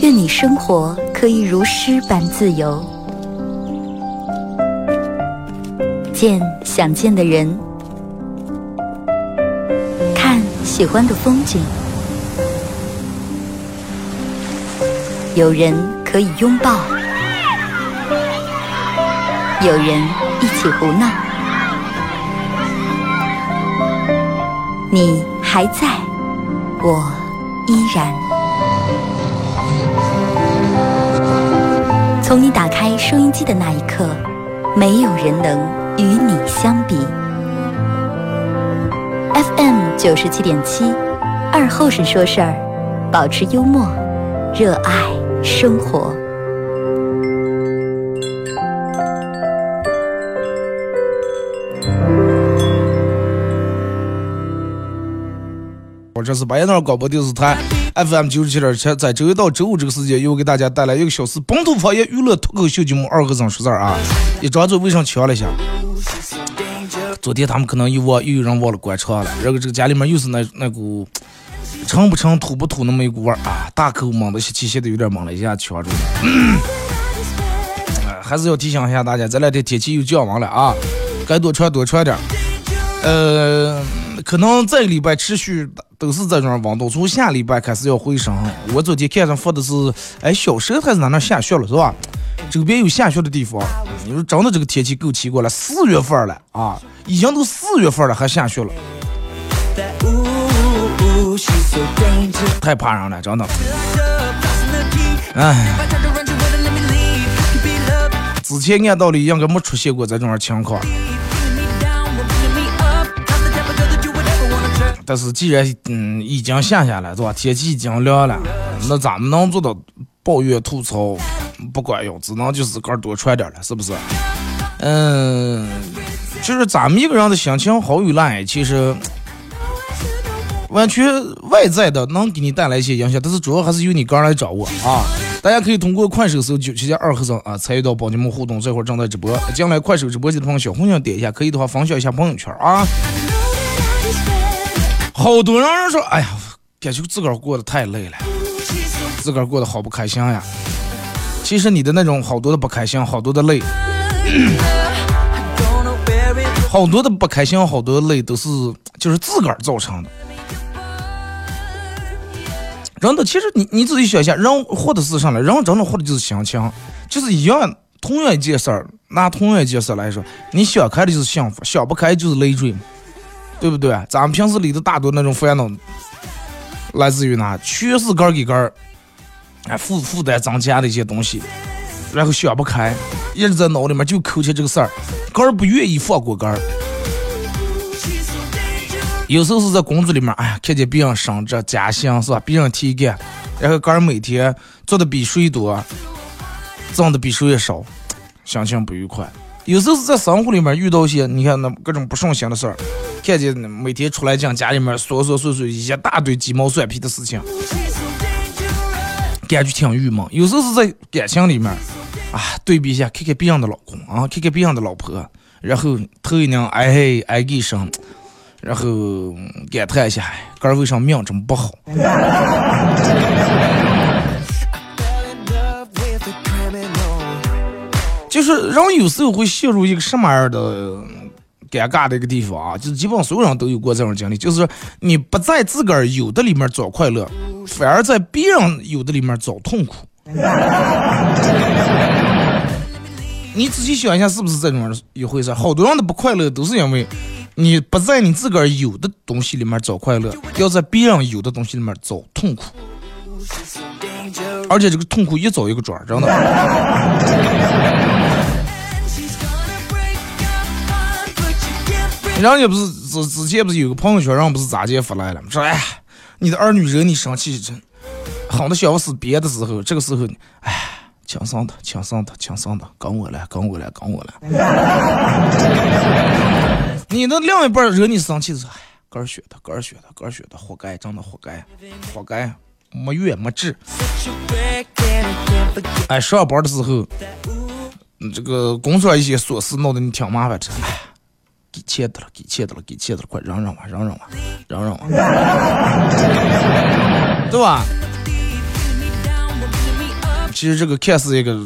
愿你生活可以如诗般自由，见想见的人，看喜欢的风景。有人可以拥抱，有人一起胡闹。你还在，我依然。从你打开收音机的那一刻，没有人能与你相比。FM 九十七点七，二后生说事儿，保持幽默，热爱生活。我这是白杨广播电视台 FM 九十七点七，在周一到周五这个时间，又给大家带来一个小时本土方言娱乐脱口秀节目《二和尚说事儿》啊！一张嘴为啥呛了一下？昨天他们可能又忘，又有人忘了关窗了，然后这个家里面又是那那股沉不沉、土不土那么一股味儿啊！大口猛的吸气，吸的有点猛了，一下呛住了。还是要提醒一下大家，这两天天气又降温了啊，该多穿多穿点。呃，可能这个礼拜持续都是这种温度，从下礼拜开始要回升。我昨天看上发的是，哎，小舌还是哪那下雪了是吧？周边有下雪的地方，你说真的这个天气够奇怪了，四月份了啊，已经都四月份了还下雪了，太怕人了，真的。哎，之前按道理应该没出现过这种情况。但是既然嗯已经下下来是吧？天气已经凉了，那咱们能做到抱怨吐槽不管用，只能就是自个儿多穿点了，是不是？嗯，就是咱们一个人的心情好与烂，其实完全外在的能给你带来一些影响，但是主要还是由你个人来掌握啊。大家可以通过快手搜九七加二和尚啊，参与到帮你们互动，这会儿正在直播。进来快手直播间的朋友，小红心点一下，可以的话分享一下朋友圈啊。好多人说，哎呀，感觉自个儿过得太累了，自个儿过得好不开心呀。其实你的那种好多的不开心，好多的累，好多的不开心，好多的累，都是就是自个儿造成的。人的其实你你自己想一下，人活的是啥呢？人真的活的就是心情，就是一样，同样一件事儿，拿同样一件事来说，你想开的就是幸福，想不开就是累赘嘛。对不对？咱们平时里头大多那种烦恼，来自于哪？全是根儿给根儿，哎，负负担增加的一些东西，然后想不开，一直在脑里面就扣起这个事儿，根儿不愿意放过根儿。有时候是在工作里面，哎呀，看见别人升职加薪是吧？别人提干，然后根儿每天做的比谁多，挣的比谁少，心情不愉快。有时候是在生活里面遇到一些，你看那各种不顺心的事儿。看见每天出来讲家里面琐琐碎碎一大堆鸡毛蒜皮的事情，感觉挺郁闷。有时候是在感情里面，啊，对比一下，看看别人的老公啊，看看别人的老婆，然后头一娘哎嘿哎一声，然后感叹一下，个儿为啥命这么不好？就是人有时候会陷入一个什么样的？尴尬的一个地方啊，就是基本上所有人都有过这种经历，就是你不在自个儿有的里面找快乐，反而在别人有的里面找痛苦。你仔细想一下，是不是这种一回事？好多人的不快乐都是因为你不在你自个儿有的东西里面找快乐，要在别人有的东西里面找痛苦，而且这个痛苦一找一个准儿，真的。人家不是之之前不是有个朋友圈，人不是咋接发来了？说哎，你的儿女惹你生气，真狠的想死别的时候，这个时候，哎，轻松的，轻松的，轻松的，跟我来，跟我来，跟我来。你的另一半惹你生气的时候，哎，个儿血的，个儿血的，个儿血的，活该，真的活该，活该，没缘没智。哎，上班的时候。这个工作一些琐事闹得你挺麻烦真的，哎，给钱的了，给钱的了，给钱的了，快让让吧，让让吧，让让 吧，对吧？其实这个看似一个，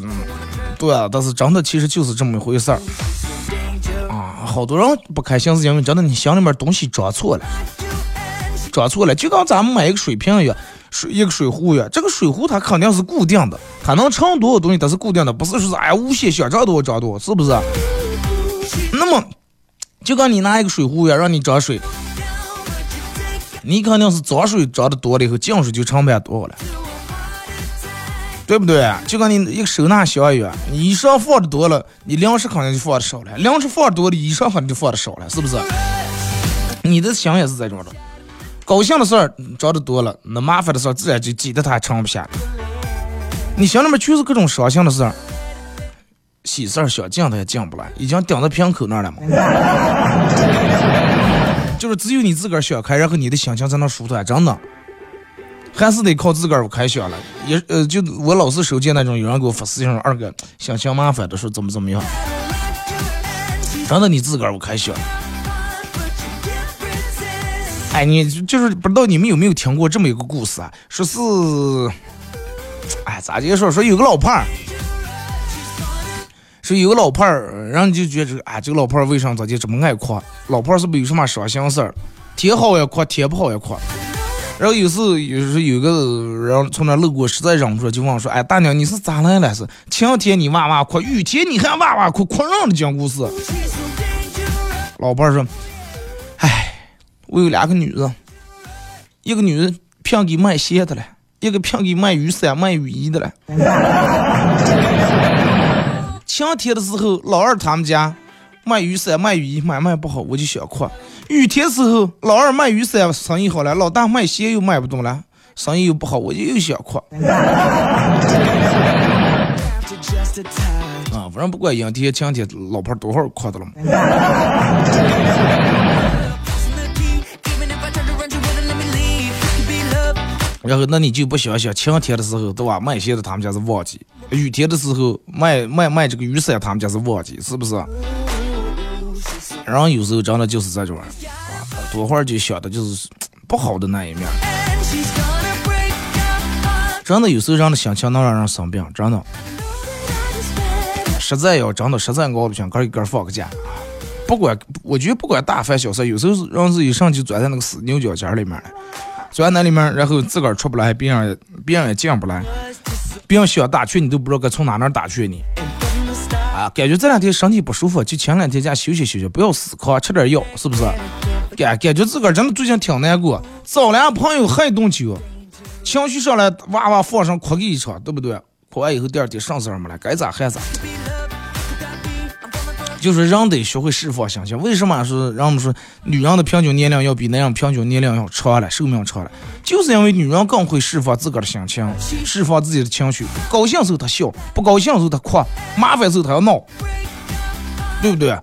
对啊，但是真的其实就是这么一回事儿啊。好多人不开心是因为真的你心里面东西装错了，装错了，就跟咱们买一个水瓶一样。水一个水壶呀，这个水壶它肯定是固定的，它能盛多少东西它是固定的，不是说是哎无限想装多少装多少，是不是？那么，就跟你拿一个水壶一样，让你装水，你肯定是脏水装的多了以后，净水就盛不下多了，对不对？就跟你一个收纳箱一样，你衣裳放的多了，你粮食肯定就放的少了，粮食放多了，衣裳肯定就放的少了，是不是？你的心也是这种的。高兴的事儿找的多了，那麻烦的事儿自然就挤得他盛不下。你心里面全是各种伤心的事儿，喜事儿想进他也进不来，已经顶到瓶口那儿了嘛。就是只有你自个儿想开，然后你的心情才能舒坦，真的，还是得靠自个儿我开想了。也呃，就我老是收见那种有人给我发私信二哥心情麻烦的说怎么怎么样，真的你自个儿我开想。哎，你就是不知道你们有没有听过这么一个故事啊？说是，哎，咋接说？说有个老胖儿，说有个老伴儿，然后就觉得，啊，这个老伴儿为啥咋就这么爱哭？老伴儿是不是有什么伤心事儿？天好也哭，天不好也哭。然后有时有时有个人从那路过，实在忍不住就问说：“哎，大娘，你是咋来了？是晴天你哇哇哭，雨天你还哇哇哭，哭人了讲故事。”老伴儿说。哎我有两个女人，一个女人骗给卖鞋的了，一个骗给卖雨伞、卖雨衣的了。晴天的时候，老二他们家卖雨伞、卖雨衣买卖不好，我就想哭；雨天时候，老二卖雨伞生意好了，老大卖鞋又卖不动了，生意又不好，我就又想哭。啊，反正不管阴天晴天，老婆多少哭的了嘛。然后，那你就不想想晴天的时候，对吧？卖鞋的他们家是旺季；雨天的时候，卖卖卖这个雨伞，他们家是旺季，是不是？然后有时候真的就是这种，啊，多会儿就想的就是不好的那一面。真的有时候人的心情能让人生病，真的。实在要真的实在熬不行，哥一哥放个假。不管我觉得不管大凡小事，有时候人是一上去钻在那个死牛角尖里面了。钻那里面，然后自个儿出不来，别人别人也进不来，别人想打去你都不知道该从哪哪打去你。啊，感觉这两天身体不舒服，就前两天家休息休息，不要死扛，吃点药，是不是？感感觉自个儿真的最近挺难过，找俩朋友喝一顿酒，情绪上来哇哇放声哭个一场，对不对？哭完以后第二天啥事儿没了，该咋还咋。就是人得学会释放心情。为什么说人们说女人的平均年龄要比男人平均年龄要长了，寿命长了？就是因为女人更会释放自个儿的心情，释放自己的情绪。高兴时候她笑，不高兴时候她哭，麻烦时候她要闹，对不对？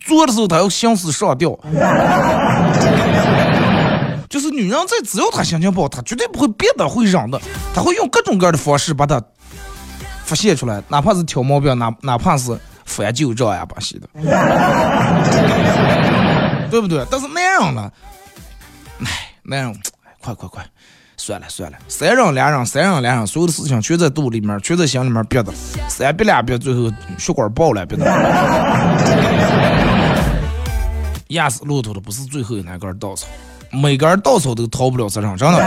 做的时候她要心思上吊。就是女人在只要她心情不好，她绝对不会憋的，会忍的，她会用各种各样的方式把它发泄出来，哪怕是挑毛病，哪哪怕是。翻旧账呀，把戏的，对不对？但是男人了？哎，男人，快快快，算了算了，三人两人，三人两人，所有的事情全在肚里面，全在心里面憋的，三憋两憋，最后血管爆了，憋的。压死骆驼的不是最后那根稻草，每根稻草都逃不了这场，真的。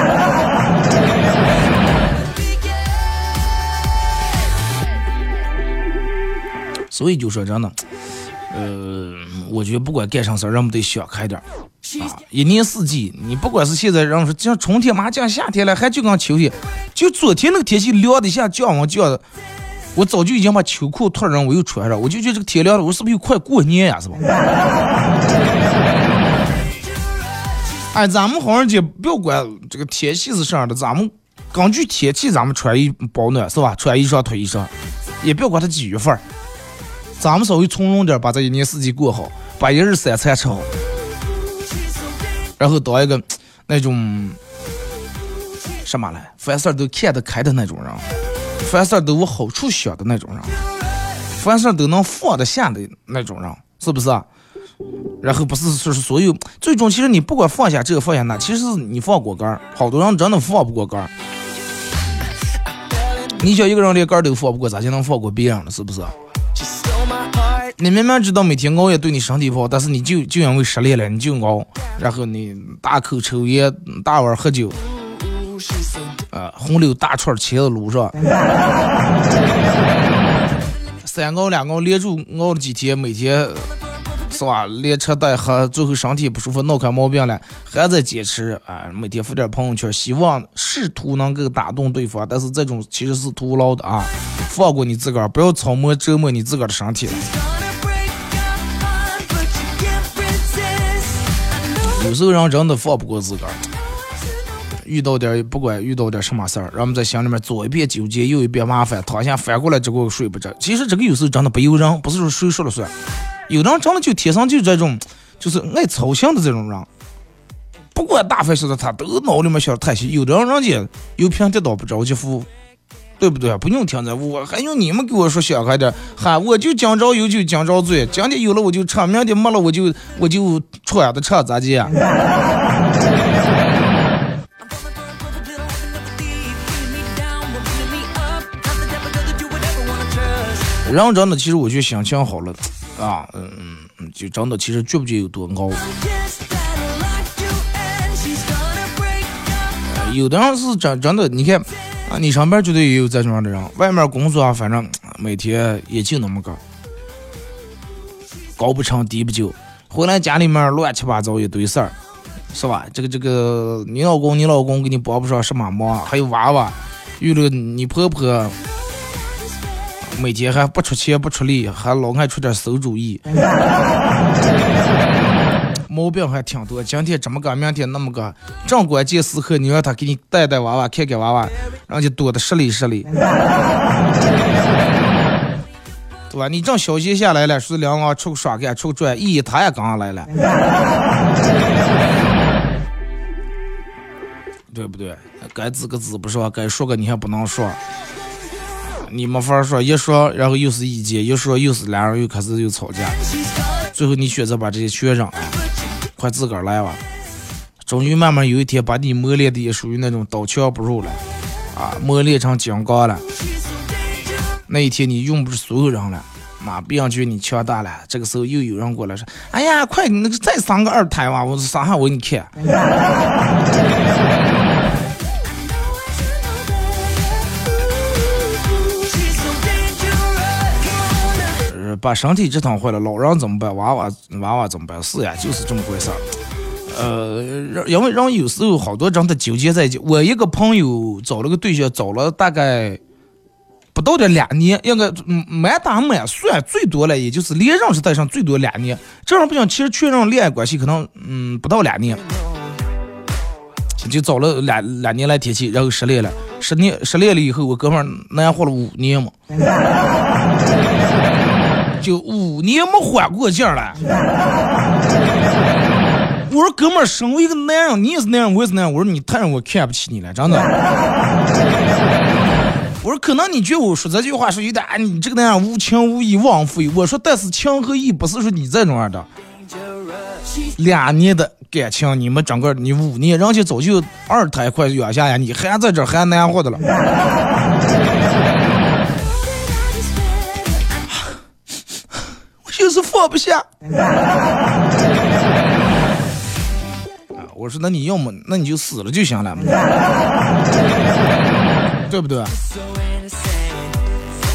所以就说真的，呃，我觉得不管干啥事儿，人们得想开点儿啊。一年四季，你不管是现在人说像春天马上降夏天了，还就跟秋天，就昨天那个天气凉的下降温降的，我早就已经把秋裤脱上，我又穿上，我就觉得这个天凉了，我是不是又快过年呀？是吧？哎，咱们好像姐不要管这个天气是啥样的，咱们根据天气咱们穿衣保暖是吧？穿衣裳脱衣裳，也不要管它几月份儿。咱们稍微从容点，把这一年四季过好，把一日三餐吃好，然后当一个那种什么嘞，凡事都看得开的那种人，凡事都往好处想的那种人。凡事都能放得下的那种人，是不是？然后不是说是所有，最终其实你不管放下这个放下那，其实是你放过杆儿，好多人真的放不过杆儿。你想一个人连杆儿都放不过，咋就能放过别人了？是不是？你明明知道每天熬夜对你身体不好，但是你就就因为失恋了，你就熬，然后你大口抽烟，大碗喝酒，呃，红柳大串骑在路上，三熬两熬连住熬了几天，每天是吧？连吃带喝，最后身体不舒服，闹开毛病了，还在坚持啊！每天发点朋友圈，希望试图能够打动对方，但是这种其实是徒劳的啊！放过你自个儿，不要操磨折磨你自个儿的身体了。有时候人真的放不过自个儿，遇到点不管遇到点什么事儿，让我们在心里面左一遍纠结，右一遍麻烦，躺下反过来这个睡不着。其实这个有时候真的不由人，不是说谁说了算。有的人真的就天生就这种，就是爱操心的这种人，不管大凡小的，他都脑里面想的太细。有的人人家有平跌倒不着急扶，对不对？不用听着，我还用你们给我说想开点，哈，我就讲着有就讲着嘴，今天有了我就吃，明天没了我就我就穿的吃，咋地？人真的，其实我觉得心情好了，啊，嗯嗯，就真的其实觉不觉有多熬。有的人是真真的，你看啊，你上班绝对也有这种样的人，外面工作啊，反正每天也就那么个，高不成低不就，回来家里面乱七八糟一堆事儿，是吧？这个这个，你老公你老公给你帮不上什么忙，还有娃娃，有了你婆婆。每天还不出钱不出力，还老爱出点馊主意，毛病还挺多。今天这么个，明天那么个，正关键时刻你让他给你带带娃娃，看看娃娃，人家多的是礼是礼，对吧？你正消息下来了，说两个出个耍干出去转，咦，他也刚上来了，对不对？该滋个滋不说，该说个你还不能说。你没法说，一说然后又是意见，一说又是两人又开始又吵架，最后你选择把这些全扔了，快自个儿来吧。终于慢慢有一天把你磨练的也属于那种刀枪不入了，啊，磨练成金刚了。那一天你用不着所有人了，妈，别人觉你强大了。这个时候又有人过来说：“哎呀，快那个再生个二胎吧，我生下我给你看。” 把身体折腾坏了，老人怎么办？娃娃娃娃怎么办？是呀，就是这么回事。呃，因为人有时候好多人他纠结在。我一个朋友找了个对象，找了大概不到的两年，应该满打满算最多了，也就是连认识带上最多两年。这样不行，其实确认恋爱关系可能嗯不到两年，就找了两两年来天气，然后失恋了。失恋失恋了以后，我哥们儿那样活了五年嘛。就五年没缓过劲儿了。我说哥们儿，身为一个男人，你也是男人，我也是男人。我说你太让我看不起你了，真的。我说可能你觉得我说这句话是有点，你这个男人无情无义枉费。我说但是情和义不是说你这种样的。两年的感情，你们整个你五年，人家早就二胎快养下呀，你还在这还难活的了。就是放不下。啊我说那你要么那你就死了就行了，对不对？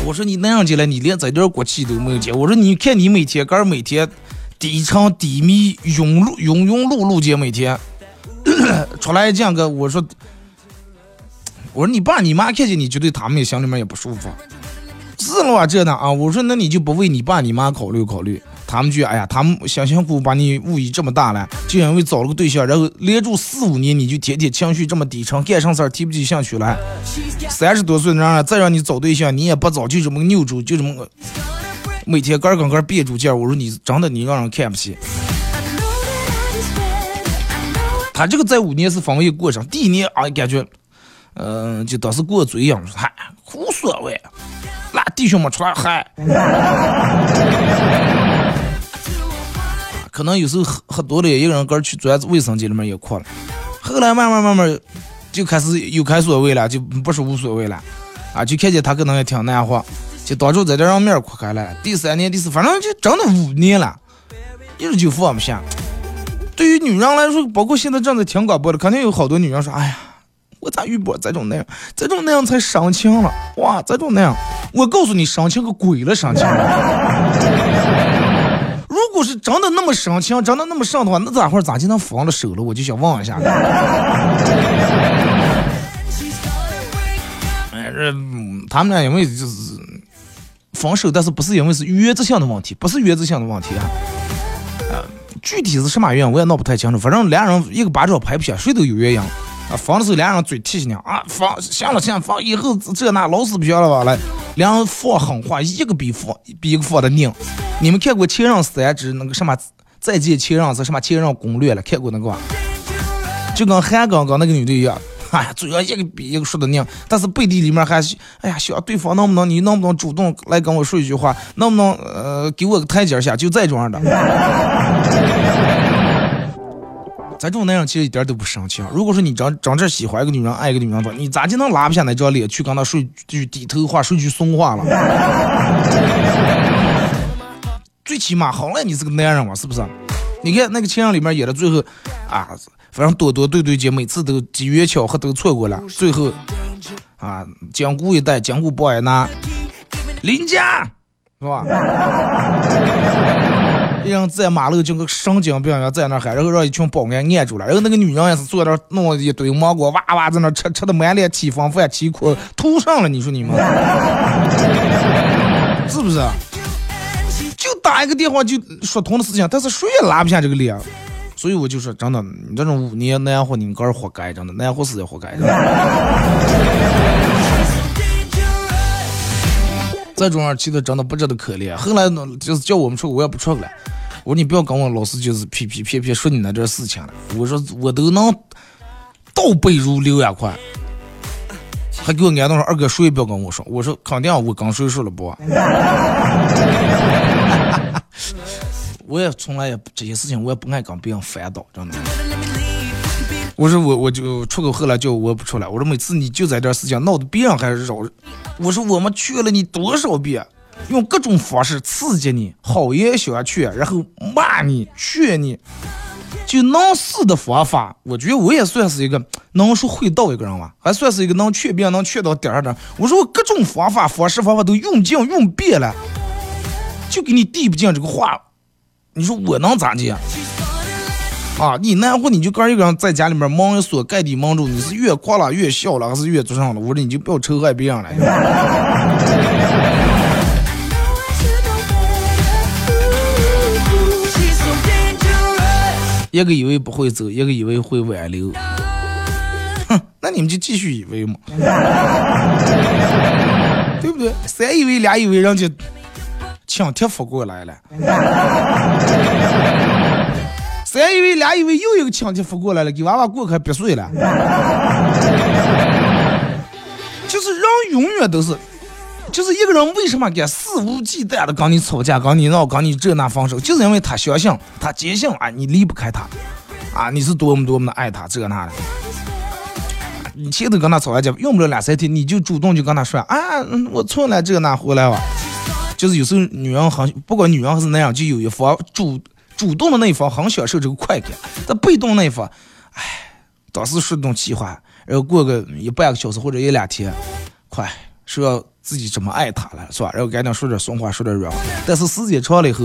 我说你那样进来，你连这点骨气都没有见。我说你看你每天干每天低沉低迷庸碌庸庸碌碌姐每天 出来见个，我说我说你爸你妈看见你，绝对他们也心里面也不舒服。是了这呢啊！我说那你就不为你爸你妈考虑考虑？他们就哎呀，他们辛辛苦苦把你物育这么大了，就因为找了个对象，然后连住四五年，你就天天情绪这么低沉，干上事儿提不起兴趣来。三十多岁的人了再让你找对象，你也不找，就这么个扭住，就这么个每天干干干憋住劲儿。我说你真的你让人看不起。他这个在五年是防卫过程，第一年啊感觉，嗯，就当时过嘴瘾，嗨，无所谓。弟兄们出来嗨。可能有时候喝喝多了，一个人个去钻卫生间里面也哭了。后来慢慢慢慢就开始有开所谓了，就不是无所谓了，啊，就看见他可能也挺难活，就当初在这让面哭开了。第三年、第四，反正就整了五年了，一直就放不下。对于女人来说，包括现在正在听广播的，肯定有好多女人说：“哎呀，我咋遇不这种那样？这种那样才伤情了，哇，这种那样。”我告诉你，伤情个鬼了，伤情。如果是真的那么伤情，真的那么伤的话，那咋会咋就能放了手了？我就想问一下。哎，这他们俩因为就是分手，但是不是因为是原则性的问题，不是原则性的问题啊。具体是什么原因我也闹不太清楚，反正俩人一个巴掌拍不响，谁都有原因。啊，放的时候俩人嘴提醒你啊，放行了行，放以后这那老死不行了吧？来，两人放狠话，一个比放比一个放的拧。你们看过《前任三之那个什么再见前任》是什么《前任攻略》了？看过那个吧？就跟韩刚刚那个女的一样，哎呀，嘴上一个比一个说的拧，但是背地里面还是哎呀，想对方能不能，你能不能主动来跟我说一句话，能不能呃给我个台阶下，就这种样的。咱这种男人其实一点都不生气啊。如果说你真真正喜欢一个女人，爱一个女人的话，你咋就能拉不下那张脸去跟她说句低头话，说句怂话了？最起码好赖你是个男人嘛，是不是？你看那个《情人》里面演的最后啊，反正多多对对姐，每次都机缘巧合都错过了，最后啊，江固一带，江固不挨拿，林家是吧？一人在马路就跟神经病一样在那喊，然后让一群保安按住了。然后那个女人也是坐那弄一堆芒果，哇哇在那吃，吃的满脸起风饭，起哭吐上了。你说你们 是不是？就打一个电话就说通的事情，但是谁也拉不下这个脸。所以我就说，真的，你这种五年难活，你个人活该，真的难活死也活该。这种人其实真的不值得可怜。后来呢，就是叫我们出，我也不出了。我说你不要跟我老是就是批批偏偏说你那点事情了。我说我都能倒背如流呀，快！还给我安顿说二哥谁也不要跟我说。我说肯定我跟谁说了不？我也从来也这些事情我也不爱跟别人烦叨，真的。我说我我就出口后来就我不出来。我说每次你就在这事情闹得别人还绕。我说我们劝了你多少遍，用各种方式刺激你，好言相劝，然后骂你劝你，就能死的方法。我觉得我也算是一个能说会道一个人吧，还算是一个能劝别人能劝到点儿的。我说我各种方法方式方法都用尽用遍了，就给你递不进这个话。你说我能咋地？啊，你难活你就个一个人在家里面蒙一锁盖地蒙住，你是越哭了越笑了还是越做上了？我说你就不要仇害别人了。一个以为不会走，一个以为会挽留。哼，那你们就继续以为嘛，对不对？三以为俩以为人家请帖发过来了。三以为俩以为又一个亲戚发过来了，给娃娃过开别墅了。就是人永远都是，就是一个人为什么敢肆无忌惮的跟你吵架、跟你闹、跟你这那分手，就是因为他相信、他坚信啊，你离不开他，啊，你是多么多么的爱他这那的。你现在跟他吵完架，用不了两三天，你就主动就跟他说啊，我错了，这那回来吧。就是有时候女人很，不管女人还是男人，就有一方主。主动的那一方很享受这个快感，但被动那一方，哎，当时说动气话，然后过个一半个小时或者一两天，快说自己怎么爱他了，是吧？然后赶紧说点怂话，说点软话。但是时间长了以后，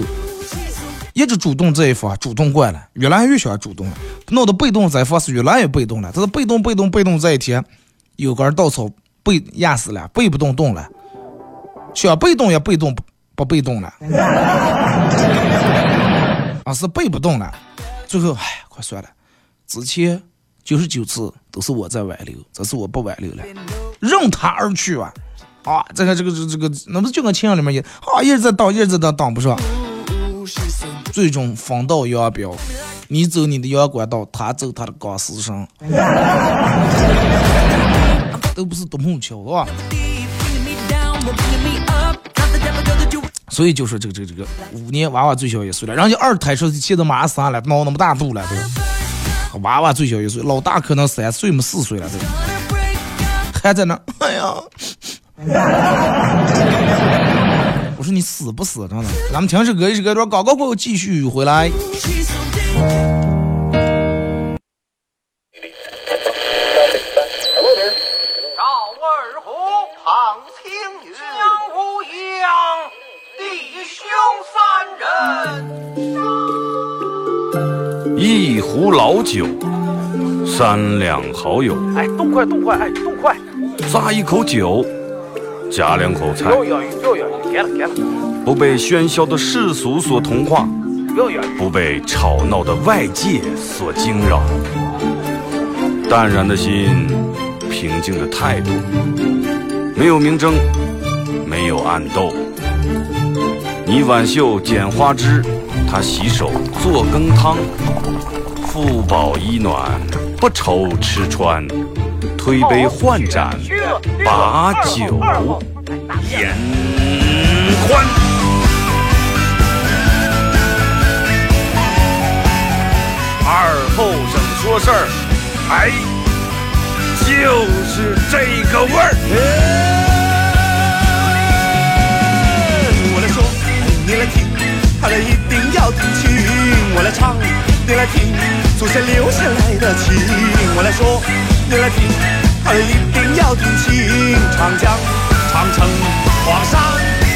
一直主动这一方主动惯了，越来越想主动了，闹得被动这一方是越来越被动了。这是被动被动被动这一天，有根稻草被压死了，背不动动了，想被动也被动不被动了。啊，是背不动了，最后，哎，快算了，之前九十九次都是我在挽留，这次我不挽留了，任他而去吧。啊，这个这个这这个，那不就跟情人里面一，啊，一直在挡，一直在挡挡不上，最终分道扬镳，你走你的阳关道，他走他的钢丝绳，都不是独木桥，是吧？所以就说这个这个这个五年娃娃最小一岁了，人家二胎说现在马上三了，闹那么大肚了都，娃娃最小一岁，老大可能三岁么四岁了都，还在那，哎呀，我说你死不死真的？咱们听首歌，一首歌段，广告过后继续回来。一壶老酒，三两好友。哎，动快动快，哎，动快！咂一口酒，夹两口菜。给了给了。不被喧嚣的世俗所同化，不被吵闹的外界所惊扰。淡然的心，平静的态度，没有明争，没有暗斗。你挽袖剪花枝，他洗手做羹汤。不饱衣暖，不愁吃穿，推杯换盏，把酒言欢。二后生说事儿，哎，就是这个味儿。你来听，他一定要听清。我来唱，你来听。祖先留下来的情，我来说，你来听，他一定要听清。长江、长城、黄山、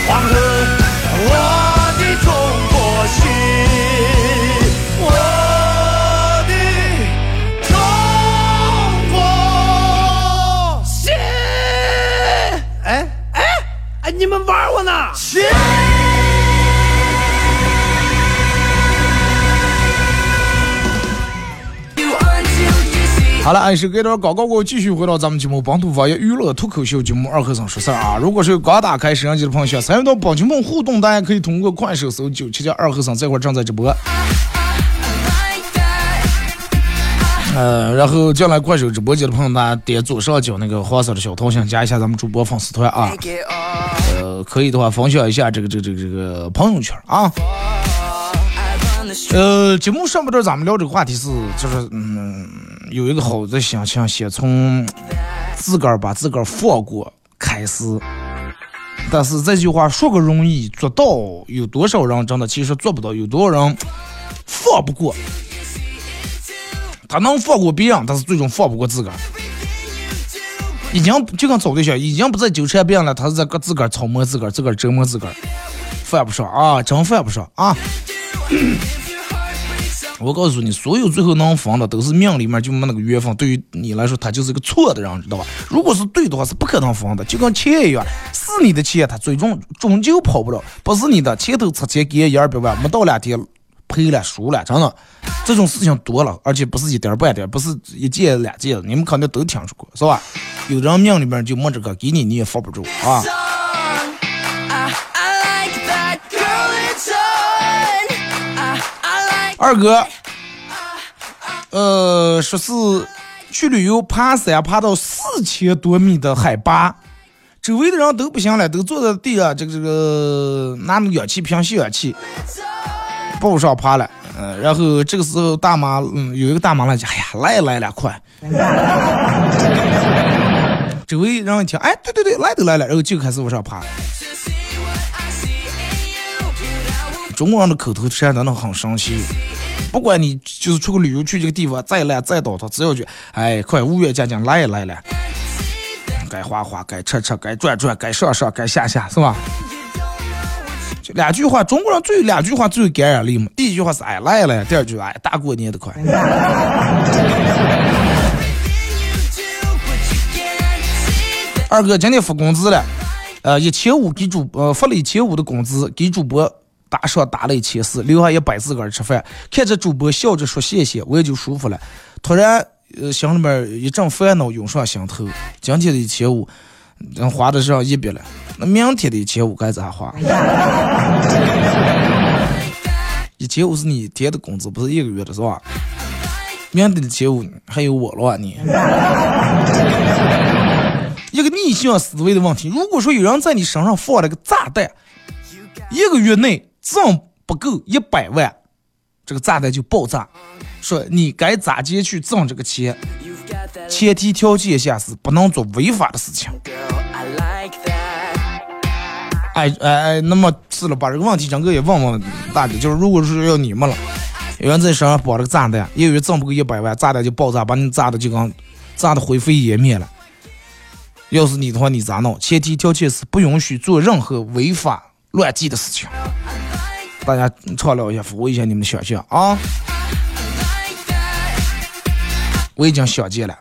黄河，我的中国心，我的中国心。哎哎哎，你们玩我呢？好了，按时给点广告过后，继续回到咱们节目《本土方言娱乐脱口秀》节目二和尚说事儿啊！如果是刚打开摄像机的朋友，想参与到宝节目互动，大家可以通过快手搜九七七二和尚，这会儿正在直播。呃，然后进来快手直播间的朋友，大家点左上角那个黄色的小头像，加一下咱们主播粉丝团啊。呃，可以的话分享一下这个这个这个这个朋友圈啊。呃，节目上半段咱们聊这个话题是，就是嗯，有一个好的心情，先从自个儿把自个儿放过开始。但是这句话说个容易，做到有多少人真的其实做不到？有多少人放不过？他能放过别人，但是最终放不过自个儿。已经就跟找对象，已经不再纠缠别人了，他是在个自个儿操磨自个儿，自个儿折磨自个儿，犯不上啊，真犯不上啊。我告诉你，所有最后能分的都是命里面就没那个缘分。对于你来说，他就是个错的人，知道吧？如果是对的话，是不可能分的。就跟钱一样，是你的钱，他最终终究跑不了；不是你的，前头出钱给一二百万，没到两天赔了输了，真的。这种事情多了，而且不是一点半点，不是一件两件，你们肯定都听说过，是吧？有人命里面就没这个，给你你也防不住啊。二哥，呃，说是去旅游爬山，爬到四千多米的海拔，周围的人都不行了，都坐在地上，这个这个拿那个氧气瓶吸氧气，不上爬了。嗯，然后这个时候大妈，嗯，有一个大妈来讲，哎呀，来来了，快！周围人一听，哎，对对对，来都来了，然后就开始往上爬。中国人的口头禅真的很神奇，不管你就是出个旅游去这个地方再烂再倒腾，只要去，哎，快五月将近来也来了，该花花，该吃吃，该转转，该上上，该下下，是吧？就两句话，中国人最两句话最有感染力嘛。第一句话是哎来了，第二句哎大过年的快。二哥今天发工资了，呃，一千五给主呃发了一千五的工资给主播。打赏打了一千四，留下一百自个儿吃饭。看着主播笑着说谢谢，我也就舒服了。突然，呃，心里面一阵烦恼涌上心头。今天的一千五，人花的上一笔了。那明天的一千五该咋花？一千五是你一天的工资，不是一个月的，是吧？明天的一千五还有我了你。一个逆向思维的问题。如果说有人在你身上放了个炸弹。一个月内挣不够一百万，这个炸弹就爆炸。说你该咋接去挣这个钱？前提条件下是不能做违法的事情。哎哎哎，那么是了，把这个问题整个也问问大家，就是如果是要你们了，有人在身上绑了个炸弹，因为挣不够一百万，炸弹就爆炸，把你炸的就跟炸的灰飞烟灭了。要是你的话，你咋弄？前提条件是不允许做任何违法乱纪的事情。大家畅聊一下，服务一下你们的想象啊！我已经想见了。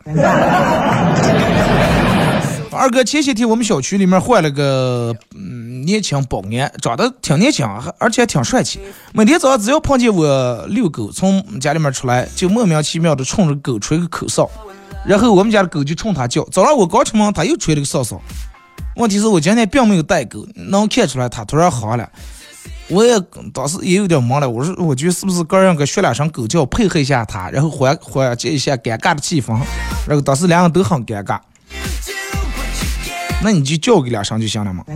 二哥，前些天我们小区里面换了个嗯年轻保安，长得挺年轻，而且挺帅气。每天早上只要碰见我遛狗从家里面出来，就莫名其妙的冲着狗吹个口哨，然后我们家的狗就冲他叫。早上我刚出门，他又吹了个哨哨。问题是我今天并没有带狗，能看出来他突然好了。我也当时也有点懵了，我说我觉得是不是该让个学两声狗叫配合一下他，然后缓缓解一下尴尬的气氛。然后当时两个都很尴尬。那你就叫个两声就行了嘛。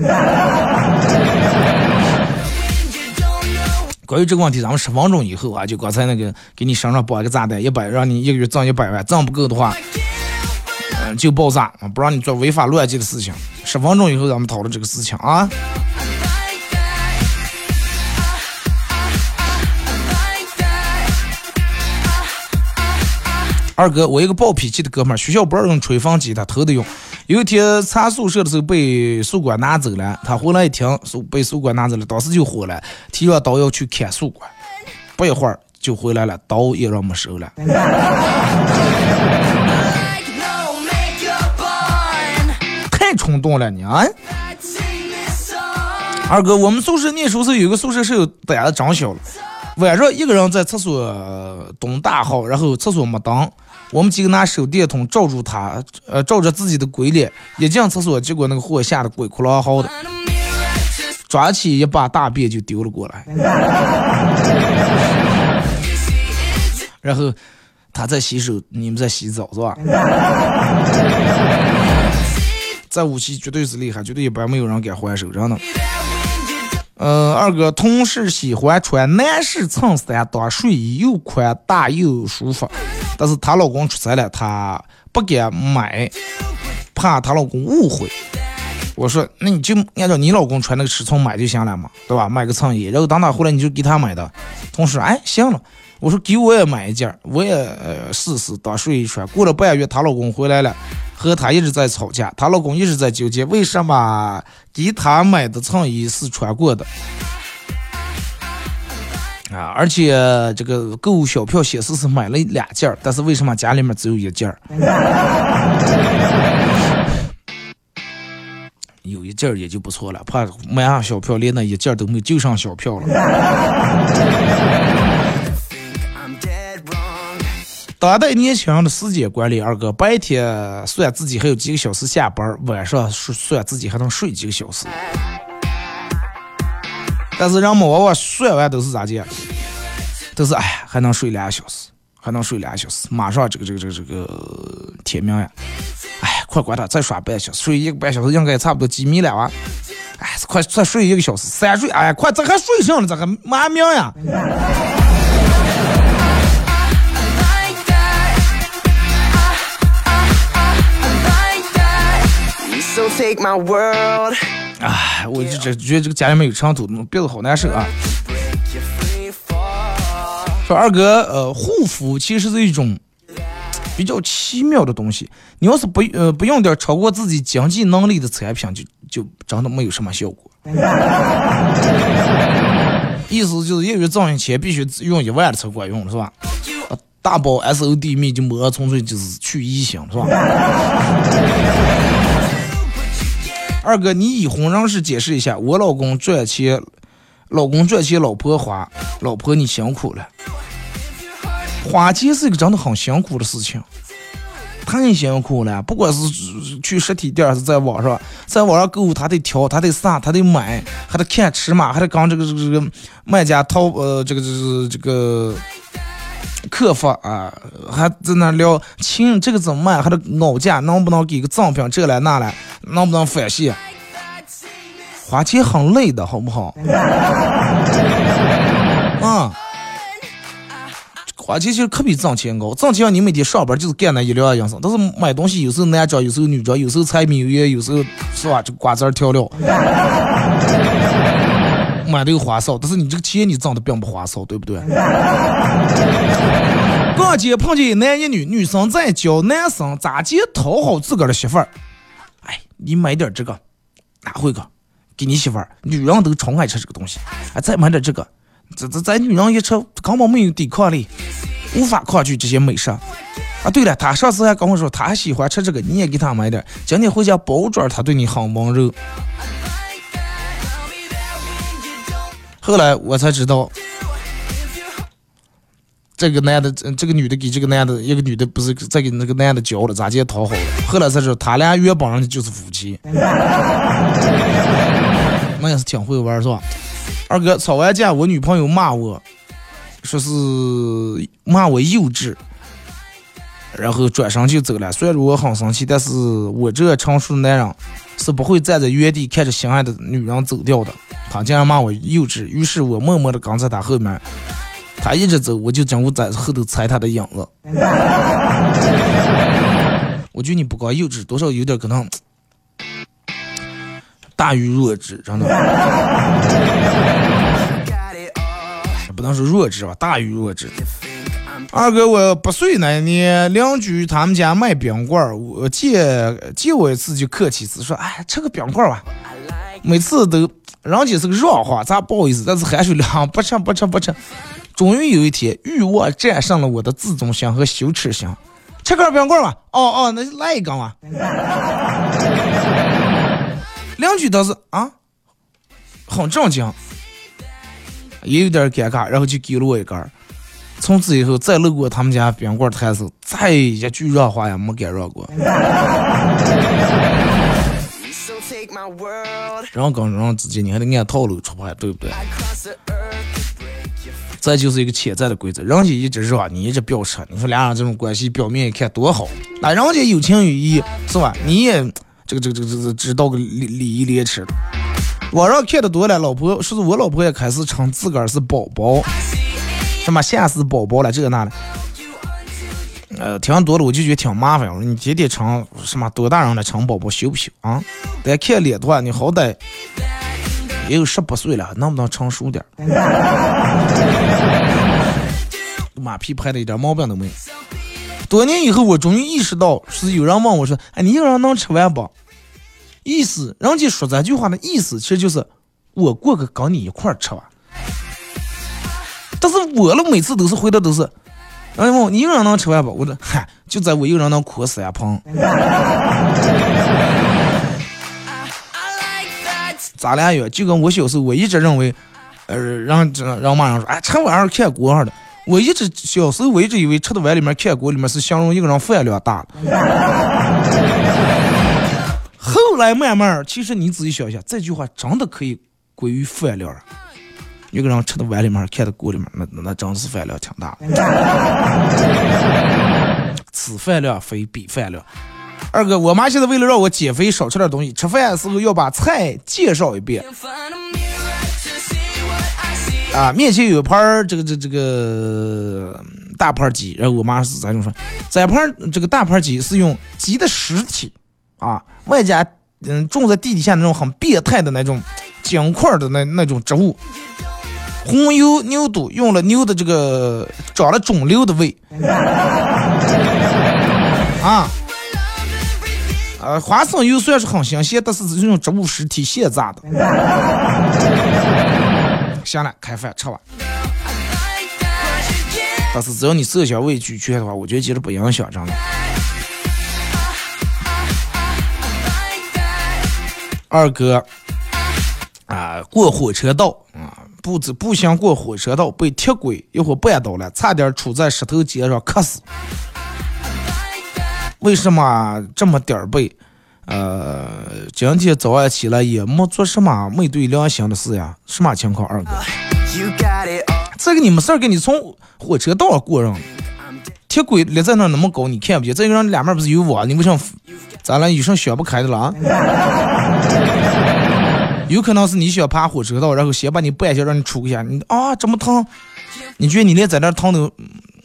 关于这个问题，咱们十分钟以后啊，就刚才那个给你身上绑一个炸弹，一百让你一个月挣一百万，挣不够的话，嗯，就爆炸，不让你做违法乱纪的事情。十分钟以后咱们讨论这个事情啊。二哥，我一个暴脾气的哥们儿，学校不让用吹风机，他偷着用。有一天查宿舍的时候被宿管拿走了，他回来一听，宿被宿管拿走了，当时就火了，提着刀要去砍宿管。不一会儿就回来了，刀也让没收了。太冲动了你啊！二哥，我们宿舍念书时候有个宿舍室友胆子长小了，晚上一个人在厕所蹲大号，然后厕所没灯。我们几个拿手电筒照住他，呃，照着自己的鬼脸，一进厕所，结果那个货吓得鬼哭狼嚎的，抓起一把大便就丢了过来。然后他在洗手，你们在洗澡是吧？在武器绝对是厉害，绝对一般没有人敢还手，真的。呃，二哥，同事喜欢穿男士衬衫当睡衣，又宽大又舒服。但是她老公出差了，她不敢买，怕她老公误会。我说，那你就按照你老公穿那个尺寸买就行了嘛，对吧？买个衬衣，然后等他回来你就给他买的。同事，哎，行了。我说给我也买一件，我也试试当睡衣穿。过了半月，她老公回来了。和她一直在吵架，她老公一直在纠结，为什么给她买的衬衣是穿过的啊？而且这个购物小票显示是买了两件但是为什么家里面只有一件 有一件也就不错了，怕买上小票连那一件都没就上小票了。当代年轻人的时间管理，二哥白天算自己还有几个小时下班，晚上算自己还能睡几个小时。但是人们往往算完都是咋的？都是哎，还能睡两个小时，还能睡两个小时，马上这个这个这个这个天明呀！哎，快管他，再耍半小时，睡一个半小时应该差不多几米了啊！哎，快再睡一个小时，三睡，哎，快，这还睡上了？这还马明呀？Take my world 哎，我就这觉得这个家里面有长途，鼻子好难受啊。说二哥，呃，护肤其实是一种比较奇妙的东西。你要是不呃不用点超过自己经济能力的产品，就就真的没有什么效果。意思就是，业余挣一千，必须用一万的才管用，是吧？大包 S O D 蜜就抹纯粹就是去异性，是吧？二哥，你以婚人士解释一下，我老公赚钱，老公赚钱，老婆花，老婆你辛苦了。花钱是一个真的很辛苦的事情，太辛苦了。不管是去实体店还是在网上，在网上购物，他得挑，他得啥，他得买，还得看尺码，还得跟这个这个这个卖家淘，呃，这个这个这个。客服啊，还在那聊亲，这个怎么卖？还得闹价，能不能给个赠品？这来那来，能不能返现？花钱很累的，好不好？啊，花钱其实可比挣钱高。挣钱你每天上班就是干那一两样事，但是买东西有时候男装，有时候女装，有时候柴米油盐，有时候是吧？就瓜子调料，买的又花哨，但是你这个钱你挣的并不花哨，对不对？逛街碰见一男一女，女生在教男生咋接讨好自个儿的媳妇儿。哎，你买点这个，拿回个，给你媳妇儿。女人都宠爱吃这个东西。哎，再买点这个，这这咱女人一吃根本没有抵抗力，无法抗拒这些美食。啊，对了，他上次还跟我说他还喜欢吃这个，你也给他买点。今天回家保准他对你很温柔。后来我才知道。这个男的，这个女的给这个男的，一个女的不是在给那个男的教了咋接讨好了。后来才知道，他俩原本就是夫妻。那也是挺会玩是吧？二哥吵完架，我女朋友骂我，说是骂我幼稚，然后转身就走了。虽然我很生气，但是我这成熟的男人是不会站在原地看着心爱的女人走掉的。他竟然骂我幼稚，于是我默默的跟在他后面。他一直走，我就真我在后头踩他的影子。我觉得你不光幼稚，多少有点可能大于弱智，真的。不能说弱智吧，大于弱智。二哥，我八岁那年，邻居他们家卖冰棍儿我见见我一次就客气次说：“哎，吃个冰棍儿吧。”每次都人家是个软话，咱不好意思，但是含水量不吃不吃不吃。终于有一天，欲望战胜了我的自尊心和羞耻心。吃根冰棍儿吧。哦哦，那就来一根吧。邻居倒是啊，很正经，也有点尴尬，然后就给了我一根儿。从此以后，再路过他们家冰棍摊时，再一句软话也没敢说过。人跟人之间，你还得按套路出牌，对不对？这就是一个潜在的规则，人家一直让你一直飙车，你说俩人这种关系表面一看多好，那人家有情有义是吧？你也这个这个这个这个知道个礼礼义廉耻。网上看的多了，老婆说是我老婆也开始称自个儿是宝宝，什么吓死宝宝了这个那的，呃，听多了我就觉得挺麻烦。我说你天天称什么多大人了成宝宝羞不羞啊？得看脸的话，你好歹。也有十八岁了，能不能成熟点？马屁拍的一点毛病都没有。多年以后，我终于意识到，是有人问我说：“哎，你一个人能吃完不？”意思，人家说这句话的意思，其实就是我过个跟你一块儿吃完。但是我了，每次都是回答都是，人家问我你一个人能吃完不？我说：“嗨，就在我一个人能哭三盆。”咱俩也，就跟我小时候，我一直认为，呃，让这让马上说，哎，吃碗上看锅上的。我一直小时候，我一直以为吃的碗里面看锅里面是形容一个人饭量大。后来慢慢，其实你仔细想一下，这句话真的可以归于饭量。一个人吃的碗里面看的锅里面，那那真是饭量挺大。此饭量非彼饭量。二哥，我妈现在为了让我减肥少吃点东西，吃饭的时候要把菜介绍一遍。啊，面前有一盘这个这这个大盘鸡，然后我妈是咋就说？这盘这个大盘鸡是用鸡的尸体啊，外加嗯种在地底下那种很变态的那种姜块的那那种植物，红油牛肚用了牛的这个长了肿瘤的胃啊。呃，花生油虽然是很新鲜，但是是用植物尸体现榨的。行了，开饭吃吧。但是只要你色香味俱全的话，我觉得其实不影响，真的。二哥啊，过火车道啊，步子步行过火车道，被铁轨一会绊倒了，差点杵在石头尖上磕死。为什么这么点儿背？呃，今天早上起来也没做什么没对良心的事呀？什么情况，二哥？这个你没事儿，给你从火车道上过上，铁轨立在那那么高，你看不见。这个人两面不是有网，你为什么咱俩有什么想不开的了啊？有可能是你想爬火车道，然后先把你绊一下，让你出一下，你啊这么疼，你觉得你连在那疼都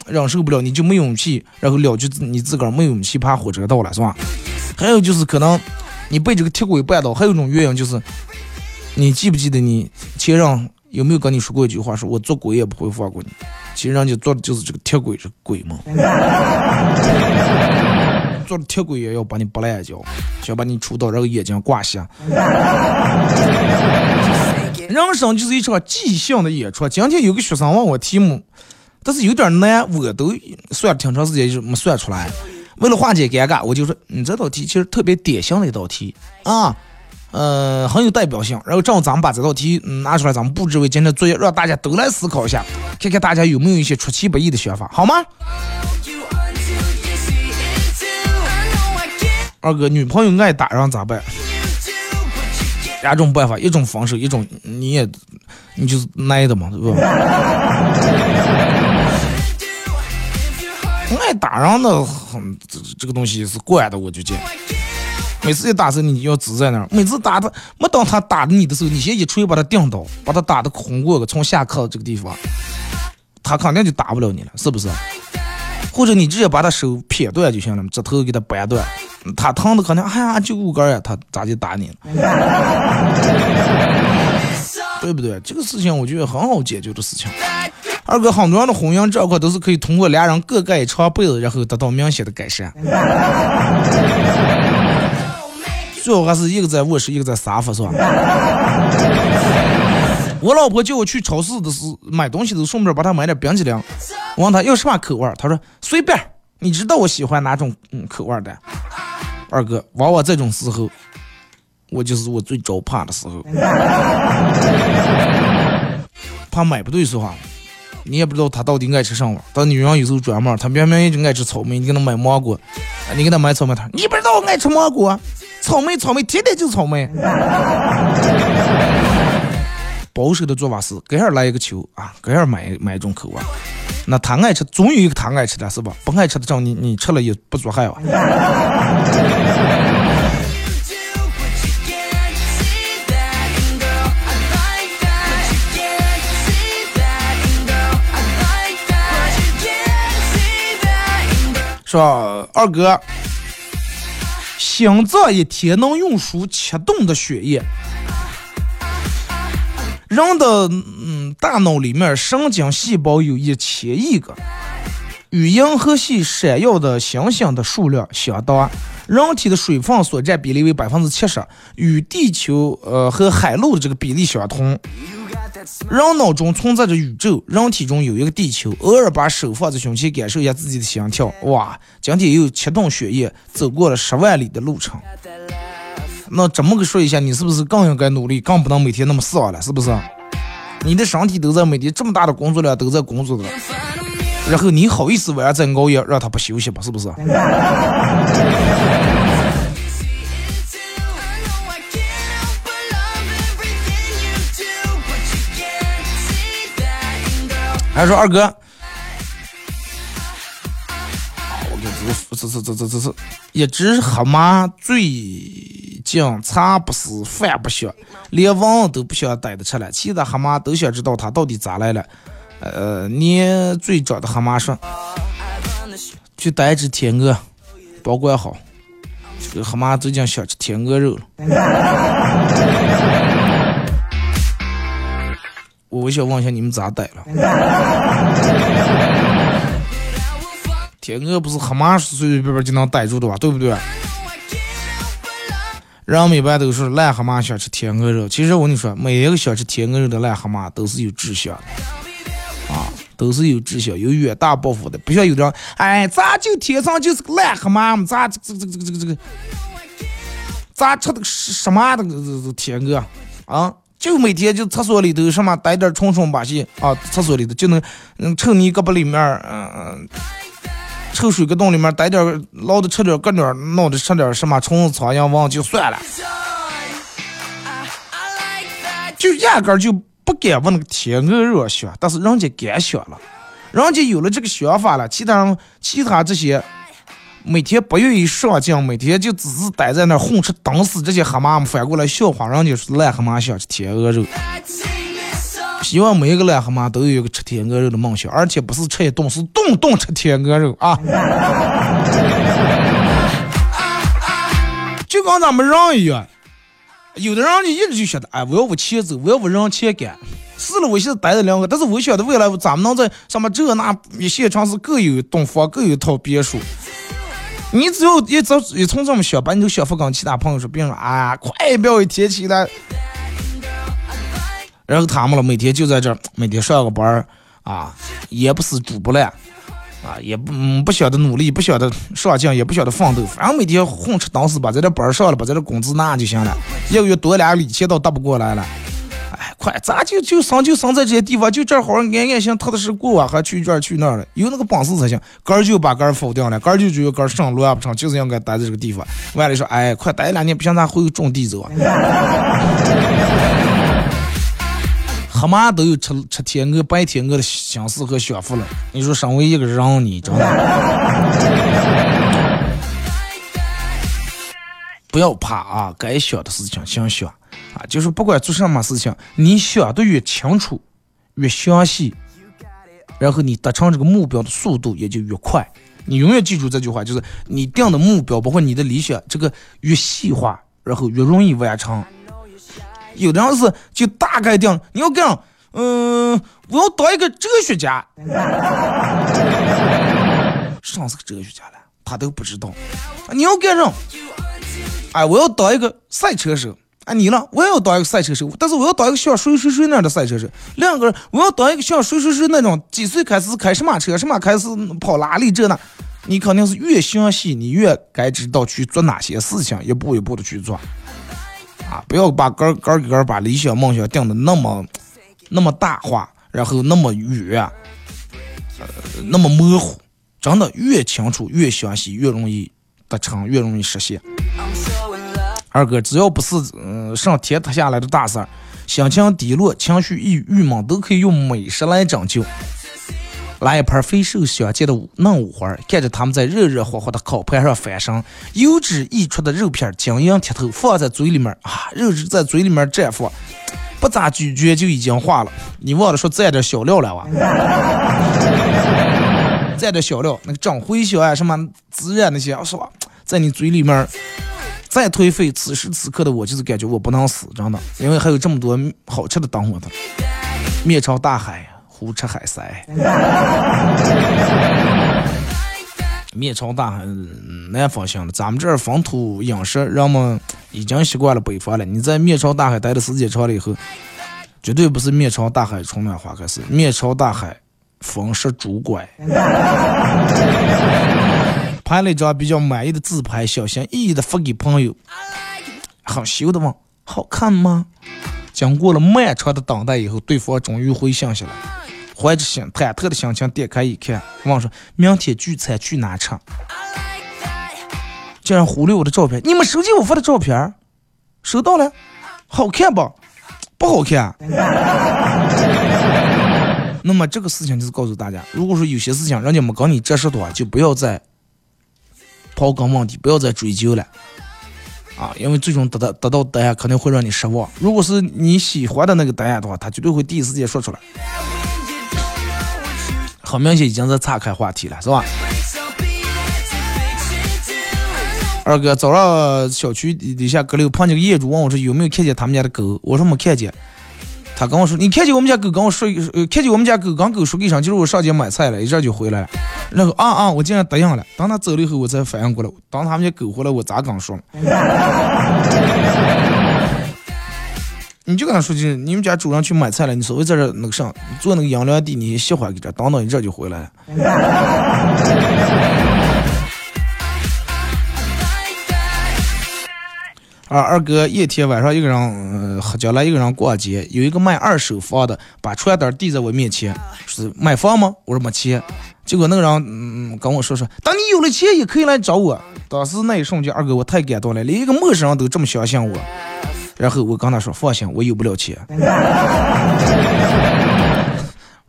忍受不了，你就没勇气，然后了就你自个儿没勇气爬火车道了，是吧？还有就是可能你被这个铁轨绊倒，还有一种原因就是，你记不记得你前任有没有跟你说过一句话，说我做鬼也不会放过你？其实人家做的就是这个铁轨这鬼嘛。做的铁轨也要把你扒烂脚，想把你杵倒，然后眼睛挂下。人生就是一场即兴的演出。今天有个学生问我题目，但是有点难，我都算了挺长时间就没算出来。为了化解尴尬，我就说，你这道题其实特别典型的一道题啊，呃，很有代表性。然后正好咱们把这道题拿出来，咱们布置为今天作业，让大家都来思考一下，看看大家有没有一些出其不意的想法，好吗？二哥，女朋友爱打人咋办？两种办法，一种防守，一种你也你就是耐的嘛，对吧？爱打人的，这这个东西是惯的，我就见。每次一打时，你要指在那儿。每次打他，没等他打你的时候，你先一锤把他顶倒，把他打的空过个，从下颏这个地方，他肯定就打不了你了，是不是？或者你直接把他手撇断就行了，指头给他掰断，他疼的可能，哎呀，就骨根呀，他咋就打你了？对不对？这个事情我觉得很好解决的事情。二哥，很多人的婚姻状况都是可以通过两人各盖一床被子，然后得到明显的改善。最好还是一个在卧室，一个在沙发是吧。我老婆叫我去超市的时买东西，都顺便帮她买点冰淇淋。我问她要什么口味，她说随便。你知道我喜欢哪种嗯口味的？二哥，往往这种时候，我就是我最招怕的时候。怕买不对是吧？你也不知道他到底爱吃什么。但女人有时候专门，她明明一直爱吃草莓，你给她买芒果，你给她买草莓，她你不知道我爱吃芒果，草莓草莓天天就草莓。保守的做法是，给儿来一个球啊，给儿买买一种口味。那他爱吃，总有一个他爱吃的，是吧？不爱吃的，正你你吃了也不做害啊。说二哥，心脏一天能运输七吨的血液。人的嗯大脑里面神经细胞有一千亿个，与银河系闪耀的星星的数量相当。人体的水分所占比例为百分之七十，与地球呃和海陆的这个比例相同。人脑中存在着宇宙，人体中有一个地球。偶尔把手放在胸前，感受一下自己的心跳。哇，今天有七吨血液走过了十万里的路程。那这么个说一下，你是不是更应该努力，更不能每天那么死了，是不是？你的身体都在每天这么大的工作量都在工作的，然后你好意思晚上再熬夜让他不休息吧？是不是？还说二哥。这这这这这这，一只蛤蟆最近茶不思饭不想，连蚊都不想逮得出来，其他蛤蟆都想知道它到底咋来了。呃，你最长的蛤蟆说，去逮只天鹅，保管好。这个蛤蟆最近想吃天鹅肉了。我想问一下，你们咋逮了？天鹅不是黑马随随便便就能逮住的吧？对不对？人们一般都是癞蛤蟆想吃天鹅肉，其实我跟你说，每一个想吃天鹅肉的癞蛤蟆都是有志向的啊，都是有志向、有远大抱负的。不像有的人，哎，咋就天生就是个癞蛤蟆？咋这这这这这个这个？咋吃的什么的这这天鹅啊？就每天就厕所里头什么逮点虫虫把戏啊，厕所里头就能嗯瞅你胳膊里面嗯嗯。臭水沟洞里面逮点捞的吃点个点弄的吃点什么虫子苍蝇蚊就算了，就压根就不敢问那个天鹅肉想，但是人家敢想了，人家有了这个想法了，其他人其他这些每天不愿意上镜，每天就只是待在那儿混吃等死，这些蛤蟆们反过来笑话人家是癞蛤蟆想吃天鹅肉。希望每一个癞蛤蟆都有一个吃天鹅肉的梦想，而且不是吃一顿，是顿顿吃天鹅肉啊！就跟咱们人一样，有的人就一直就觉得，哎，我要往前走，我要往人前赶。是了，我现在待着两个，但是我晓得未来咱们能在什么这那一线城市各有栋房，各有一套别墅。你只要一走一从这么想，把你的想法跟其他朋友说，别人说啊，快不要一天起来。然后他们了，每天就在这儿，每天上个班儿啊，也不是煮不烂啊，也不不晓得努力，不晓得上进，也不晓得奋斗，反正每天混吃等死吧，把这班儿上了，把这工资拿就行了，一个月多俩礼钱都搭不过来了。哎，快，咱就就生就生在这些地方，就这好安安心踏踏实实过啊，还去这儿去那儿了，有那个本事才行。根儿就把哥儿否定了，根儿就觉得哥儿上路也不成，就是应该待在这个地方。完了说，哎，快待两年，不行咱回去种地走 他妈都有吃吃天鹅、白天鹅的心思和想法了。你说身为一个人，你真的不要怕啊！该想的事情先想啊，就是不管做什么事情，你想的越清楚、越详细，然后你达成这个目标的速度也就越快。你永远记住这句话，就是你定的目标，包括你的理想，这个越细化，然后越容易完成。有的人是就大概定，你要干，嗯，我要当一个哲学家，上是个哲学家了，他都不知道。你要干什？哎，我要当一个赛车手。哎，你呢？我也要当一个赛车手，但是我要当一个像谁谁谁那样的赛车手。两个人，我要当一个像谁谁谁那种几岁开始开什么车，什么开始跑拉力这那。你肯定是越详细，你越该知道去做哪些事情，一步一步的去做。啊，不要把根根儿根儿把理想梦想定的那么那么大化，然后那么远，那么模糊。真的越清楚越详细，越容易达成，越容易实现。二哥，只要不是嗯上天塌下来的大事儿，心情低落、情绪郁郁闷，都可以用美食来拯救。来一盘肥瘦相间的嫩五花，看着他们在热热火火的烤盘上翻身，油脂溢出的肉片晶莹剔透，放在嘴里面啊，肉质在嘴里面绽放，不咋咀嚼就已经化了。你忘了说蘸点小料了哇？蘸点小料，那个整茴香啊，什么孜然那些，是吧？在你嘴里面再颓废，此时此刻的我就是感觉我不能死，真的，因为还有这么多好吃的等我的，面朝大海。胡吃海塞，面朝大海，南方向的。咱们这儿风土饮食，人们已经习惯了北方了。你在面朝大海待的时间长了以后，绝对不是面朝大海春暖花开，是面朝大海风湿拄拐。拍了一张比较满意的自拍，小心翼翼的发给朋友，好羞的问：好看吗？经过了漫长的等待以后，对方终于回信息了。怀着心忐忑的心情点开一看，问说：“明天聚餐去哪吃？”竟然忽略我的照片。你们手机我发的照片，收到了，好看不？不好看。那么这个事情就是告诉大家，如果说有些事情人家没跟你折实的话，就不要再刨根问底，不要再追究了啊！因为最终得到得到答案可能会让你失望。如果是你喜欢的那个答案的话，他绝对会第一时间说出来。很明显已经在岔开话题了，是吧？二哥，早上小区底下阁楼碰见个业主，问我说有没有看见他们家的狗，我说没看见。他跟我说，你看见我们家狗，跟我说，呃，看见我们家狗，跟狗说一声，就是我上街买菜了，一阵就回来了。然后啊啊，我竟然答应了。当他走了以后，我才反应过来，当他们家狗回来，我咋刚说？你就跟他说句，你们家主人去买菜了，你稍微在这那个上做那个养粮地，你歇会儿，给这等等一阵就回来了。啊，二哥，一天晚上一个人呃喝酒了，一个人逛街，有一个卖二手房的，把传单递在我面前，是买房吗？我说没钱。结果那个人嗯跟我说说，等你有了钱也可以来找我。当时那一瞬间，二哥我太感动了，连一个陌生人都这么相信我。然后我跟他说：“放心，我有不了钱。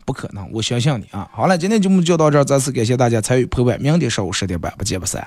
不可能，我相信你啊。好了，今天节目就到这儿，再次感谢大家参与陪伴，明天上午十点半不见不散。